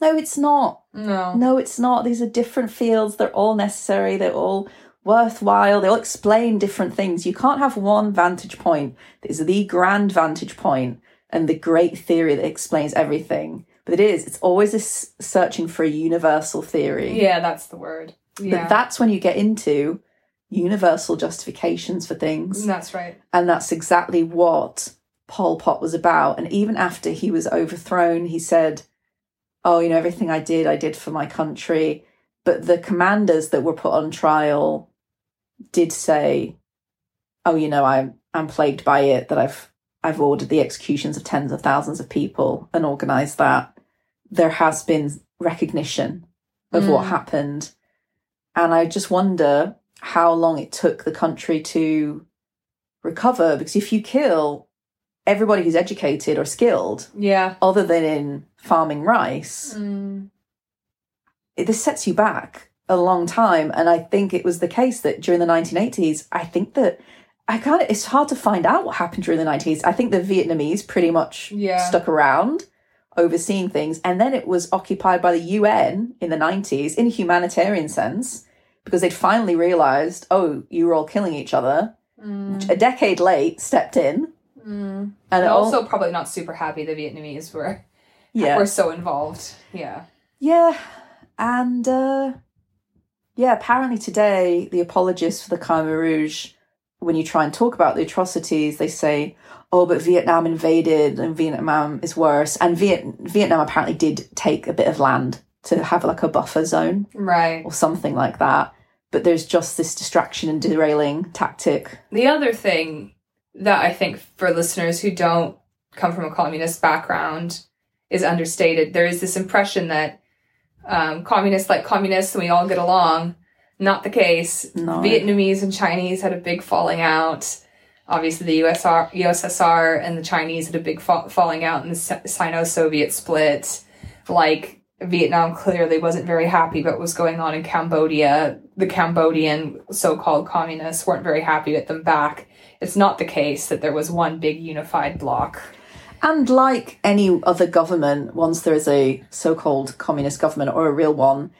no it's not no. no it's not these are different fields they're all necessary they're all worthwhile they all explain different things you can't have one vantage point that is the grand vantage point and the great theory that explains everything but it is it's always this searching for a universal theory Yeah, that's the word. Yeah. but that's when you get into universal justifications for things that's right. and that's exactly what Pol Pot was about. And even after he was overthrown, he said, Oh, you know, everything I did, I did for my country. But the commanders that were put on trial did say, Oh, you know, I'm I'm plagued by it, that I've I've ordered the executions of tens of thousands of people and organized that. There has been recognition of what Mm. happened. And I just wonder how long it took the country to recover because if you kill everybody who's educated or skilled Yeah. other than in farming rice Mm. it, this sets you back a long time and i think it was the case that during the 1980s i think that i of it's hard to find out what happened during the 90s. i think the vietnamese pretty much Yeah. stuck around overseeing things and then it was occupied by the un in the 90s in a humanitarian sense because they'd finally realized oh you were all killing each other Mm. a decade late stepped in Mm. and it all- also probably not super happy the Vietnamese were <laughs> yeah were so involved. Yeah. Yeah, and uh, yeah, apparently today the apologists for the Khmer Rouge, when you try and talk about the atrocities, they say, "Oh, but Vietnam invaded, and Vietnam is worse." And Viet- Vietnam apparently did take a bit of land to have like a buffer zone Right. or something like that. But there's just this distraction and derailing tactic. The other thing that I think for listeners who don't come from a communist background is understated. There is this impression that um, communists like communists and we all get along. Not the case. No. Vietnamese and Chinese had a big falling out. Obviously, the USR, USSR and the Chinese had a big fa- falling out in the Sino-Soviet split. Like Vietnam clearly wasn't very happy about what was going on in Cambodia. The Cambodian so-called communists weren't very happy with them back. It's not the case that there was one big unified bloc. And like any other government, once there is a so-called communist government or a real one,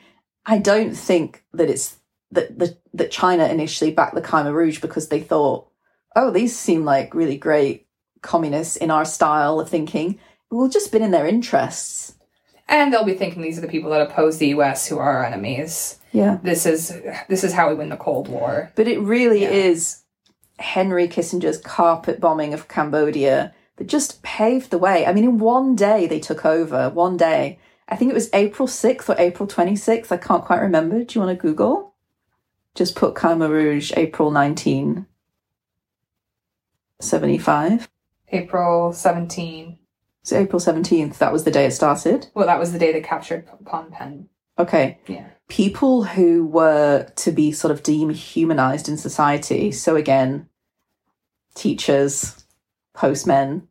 I don't think that it's that that, that China initially backed the Khmer Rouge because they thought, oh, these seem like really great communists in our style of thinking. It will just been in their interests. And they'll be thinking these are the people that oppose the US who are our enemies. Yeah. This is this is how we win the Cold War. But it really Yeah. is Henry Kissinger's carpet bombing of Cambodia that just paved the way. I mean, in one day they took over, one day. I think it was April 6th or April 26th. I can't quite remember. Do you want to Google? Just put Khmer Rouge, April 1975. April 17. So April 17th, that was the day it started. Well, that was the day they captured Phnom Penh. Okay. Yeah. People who were to be sort of dehumanized in society. So again, teachers, postmen,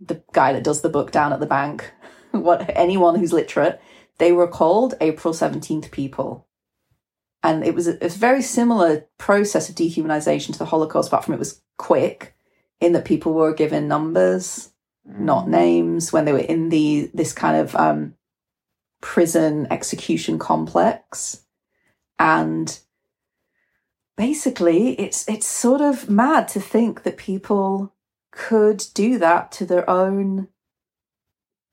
the guy that does the book down at the bank, <laughs> what anyone who's literate, they were called April 17th people. And it was a, a very similar process of dehumanization to the Holocaust, apart from it was quick in that people were given numbers, not names, when they were in the this kind of um, prison execution complex. And basically it's it's sort of mad to think that people could do that to their own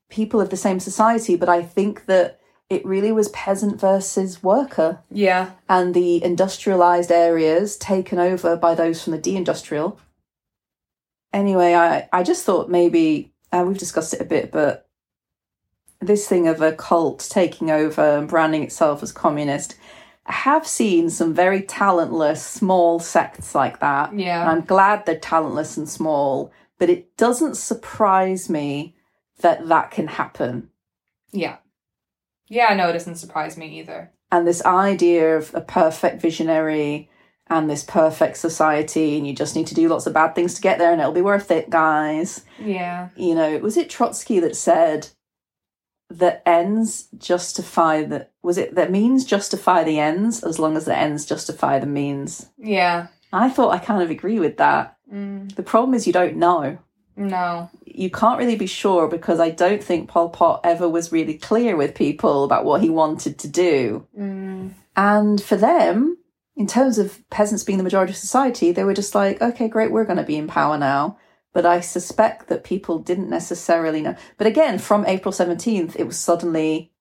people of the same society, but I think that it really was peasant versus worker Yeah. and the industrialized areas taken over by those from the deindustrial. Anyway, I, I just thought maybe, uh, we've discussed it a bit, but this thing of a cult taking over and branding itself as communist, I have seen some very talentless small sects like that. And Yeah. I'm glad they're talentless and small, but it doesn't surprise me that that can happen. Yeah. Yeah, no, it doesn't surprise me either. and this idea of a perfect visionary and this perfect society and you just need to do lots of bad things to get there and it'll be worth it guys Yeah. you know was it trotsky that said that ends justify the was it that means justify the ends as long as the ends justify the means Yeah. i thought i kind of agree with that Mm, the problem is you don't know no. you can't really be sure because i don't think pol pot ever was really clear with people about what he wanted to do Mm, And for them, in terms of peasants being the majority of society, they were just like, okay, great, we're going to be in power now. But I suspect that people didn't necessarily know. But again, from April 17th, it was suddenly,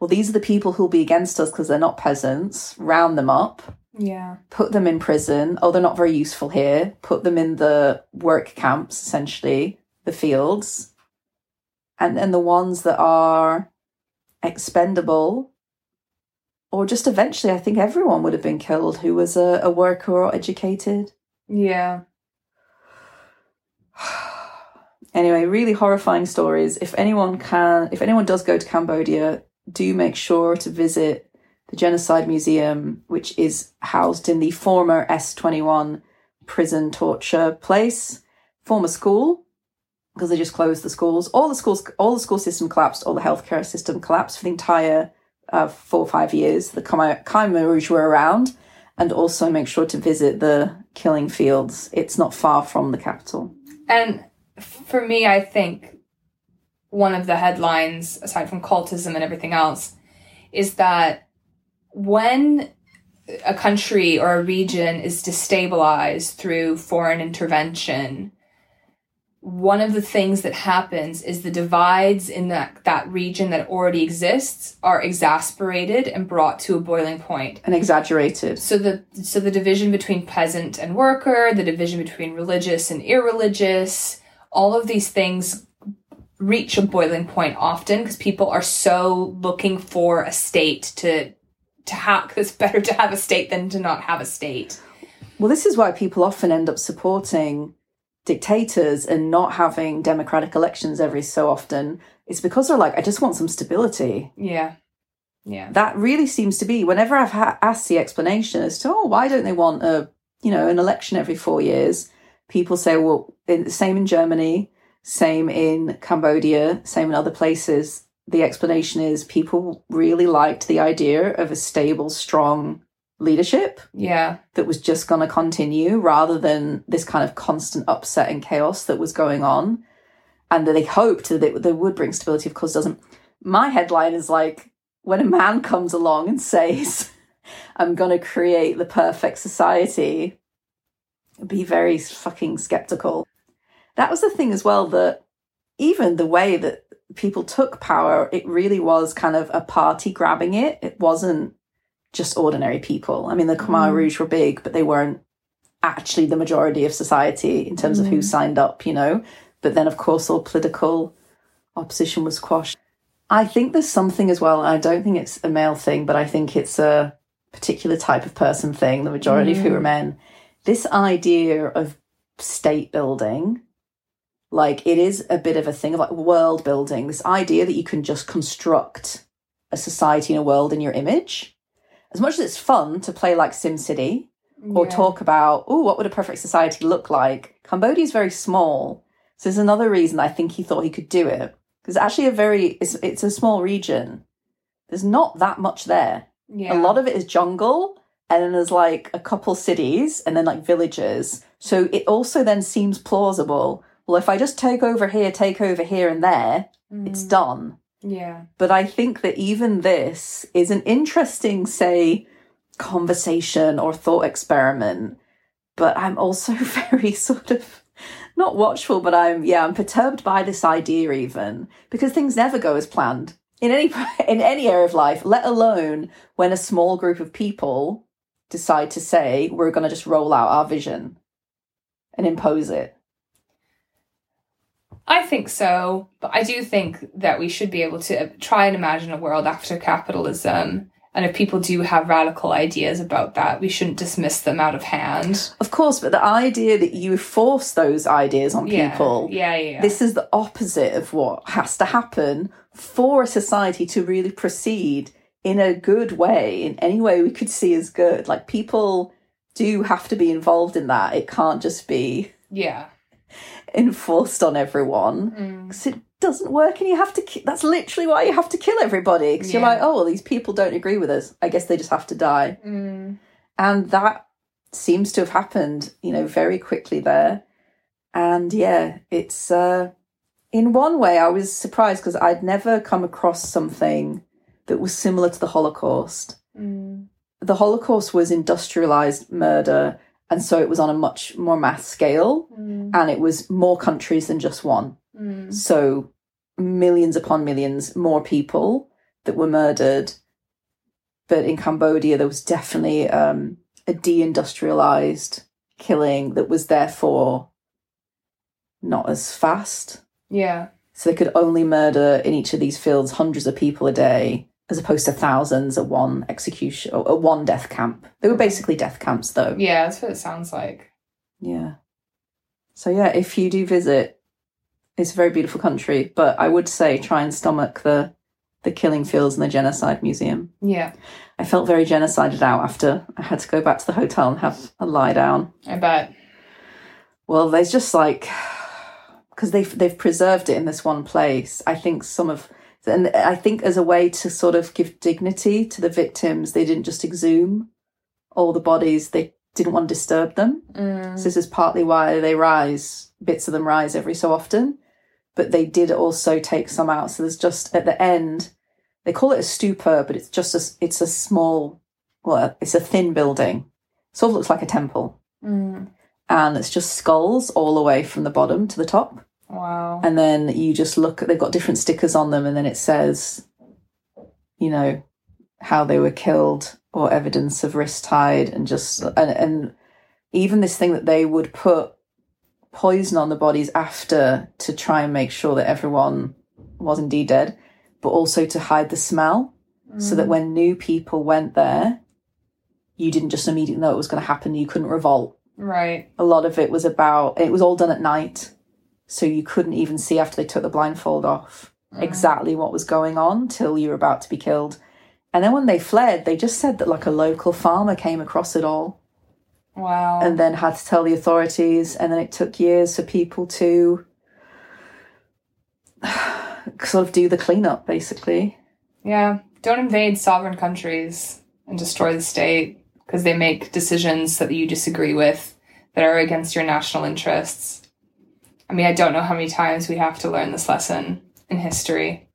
well, these are the people who'll be against us because they're not peasants. Round them up, yeah. put them in prison. Oh, they're not very useful here. Put them in the work camps, essentially, the fields. And then the ones that are expendable or just eventually, I think everyone would have been killed who was a, a worker or educated. Yeah. <sighs> Anyway, really horrifying stories. If anyone can, if anyone does go to Cambodia, do make sure to visit the Genocide Museum, which is housed in the former S21 prison torture place, former school, because they just closed the schools. All the schools, all the school system collapsed, all the healthcare system collapsed for the entire uh, four or five years. The Khmer Khmer Rouge were around, and also make sure to visit the killing fields. It's not far from the capital. And for me, I think one of the headlines, aside from cultism and everything else, is that when a country or a region is destabilized through foreign intervention, one of the things that happens is the divides in that, that region that already exists are exasperated and brought to a boiling point. And exaggerated. So the so the division between peasant and worker, the division between religious and irreligious, all of these things reach a boiling point often because people are so looking for a state to to have it's better to have a state than to not have a state. Well, this is why people often end up supporting dictators and not having democratic elections every so often. It's because they're like, I just want some stability. Yeah. Yeah. That really seems to be whenever I've ha- asked the explanation as to, oh, why don't they want a, you know, an election every four years? People say, well, in, same in Germany, same in Cambodia, same in other places. The explanation is people really liked the idea of a stable, strong leadership Yeah. that was just going to continue rather than this kind of constant upset and chaos that was going on. And that they hoped that it, they would bring stability, of course, doesn't. My headline is like when a man comes along and says, <laughs> I'm going to create the perfect society, be very fucking skeptical. That was the thing as well that even the way that people took power, it really was kind of a party grabbing it. It wasn't just ordinary people. I mean, the Khmer Mm. Rouge were big, but they weren't actually the majority of society in terms of who Mm. signed up, you know. But then, of course, all political opposition was quashed. I think there's something as well. I don't think it's a male thing, but I think it's a particular type of person thing, the majority of who are men. This idea of state building, like it is a bit of a thing of like world building, this idea that you can just construct a society and a world in your image as much as it's fun to play like SimCity or Yeah. talk about, oh, what would a perfect society look like? Cambodia is very small. So there's another reason I think he thought he could do it. Because actually a very, it's, it's a small region. There's not that much there. Yeah. A lot of it is jungle, and then there's like a couple cities, and then like villages. So it also then seems plausible. Well, if I just take over here, take over here and there, it's Mm. done. Yeah. But I think that even this is an interesting, say, conversation or thought experiment. But I'm also <laughs> very sort of not watchful, but I'm yeah, I'm perturbed by this idea even because things never go as planned in any <laughs> in any area of life, let alone when a small group of people decide to say we're going to just roll out our vision and impose it. I think so, but I do think that we should be able to try and imagine a world after capitalism. And if people do have radical ideas about that, we shouldn't dismiss them out of hand. Of course, but the idea that you force those ideas on people Yeah, yeah. yeah. This is the opposite of what has to happen for a society to really proceed in a good way, in any way we could see as good. Like people do have to be involved in that. It can't just be yeah. Enforced on everyone Mm. 'Cause it doesn't work and you have to ki- that's literally why you have to kill everybody because you're like oh well these people don't agree with us i guess they just have to die Mm. and that seems to have happened you know very quickly there and yeah it's uh in one way i was surprised because i'd never come across something that was similar to the holocaust Mm. the holocaust was industrialized murder and so it was on a much more mass scale Mm. and it was more countries than just one Mm. so millions upon millions more people that were murdered. But in Cambodia, there was definitely um, a deindustrialized killing that was therefore not as fast. Yeah. So they could only murder in each of these fields hundreds of people a day, as opposed to thousands at one execution or at one death camp. They were basically death camps, though. Yeah, that's what it sounds like. Yeah. So yeah, if you do visit, it's a very beautiful country, but I would say try and stomach the the killing fields and the genocide museum. Yeah, I felt very genocided out after I had to go back to the hotel and have a lie down. I bet. Well, there's just like because they've they've preserved it in this one place. I think some of and I think as a way to sort of give dignity to the victims, they didn't just exhume all the bodies. They didn't want to disturb them. Mm. So this is partly why they rise, bits of them rise every so often. But they did also take some out. So there's just at the end, they call it a stupa, but it's just a, it's a small, well, it's a thin building. Sort of looks like a temple. Mm. And it's just skulls all the way from the bottom to the top. Wow. And then you just look, they've got different stickers on them, and then it says, you know, how they were killed or evidence of wrist tied, and just, and, and even this thing that they would put poison on the bodies after to try and make sure that everyone was indeed dead, but also to hide the smell so that mm. when new people went there, you didn't just immediately know it was going to happen, you couldn't revolt Right. a lot of it was about it was all done at night so you couldn't even see after they took the blindfold off ah. exactly what was going on till you were about to be killed and then when they fled they just said that like a local farmer came across it all Wow. and then had to tell the authorities and then it took years for people to <sighs> sort of do the cleanup basically yeah. Don't invade sovereign countries and destroy the state because they make decisions that you disagree with that are against your national interests. I mean, I don't know how many times we have to learn this lesson in history.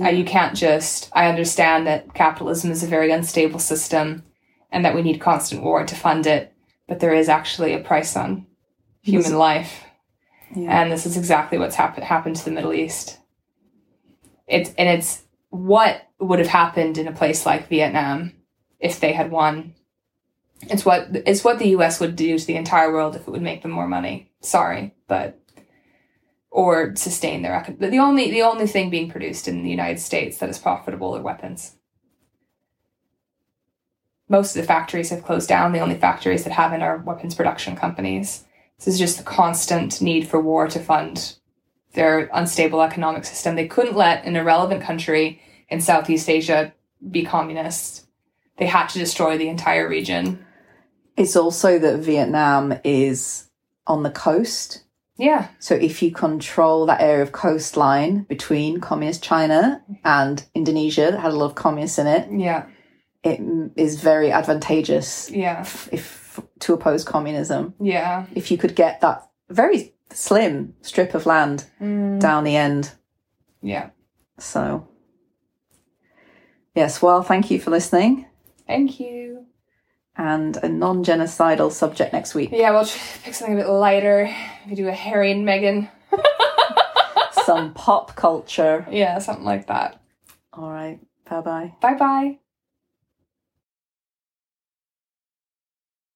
Uh, you can't just. I understand that capitalism is a very unstable system and that we need constant war to fund it, but there is actually a price on human life. Yeah. And this is exactly what's happen- happened to the Middle East. It's and it's what would have happened in a place like Vietnam if they had won. It's what it's what the US would do to the entire world if it would make them more money. Sorry, but or sustain their econ- the only the only thing being produced in the United States that is profitable are weapons. Most of the factories have closed down. The only factories that haven't are weapons production companies. This is just the constant need for war to fund their unstable economic system. They couldn't let an irrelevant country in Southeast Asia be communist. they had to destroy the entire region. It's also that Vietnam is on the coast. Yeah. So if you control that area of coastline between communist China and Indonesia that had a lot of communists in it, Yeah. it is very advantageous Yeah. if, if to oppose communism. Yeah. If you could get that very slim strip of land Mm. down the end. Yeah. So yes, well, thank you for listening. Thank you. And a non-genocidal subject next week. Yeah, we'll pick something a bit lighter. We do a Harry and Meghan. <laughs> Some pop culture. Yeah, something like that. All right. Bye bye. Bye bye.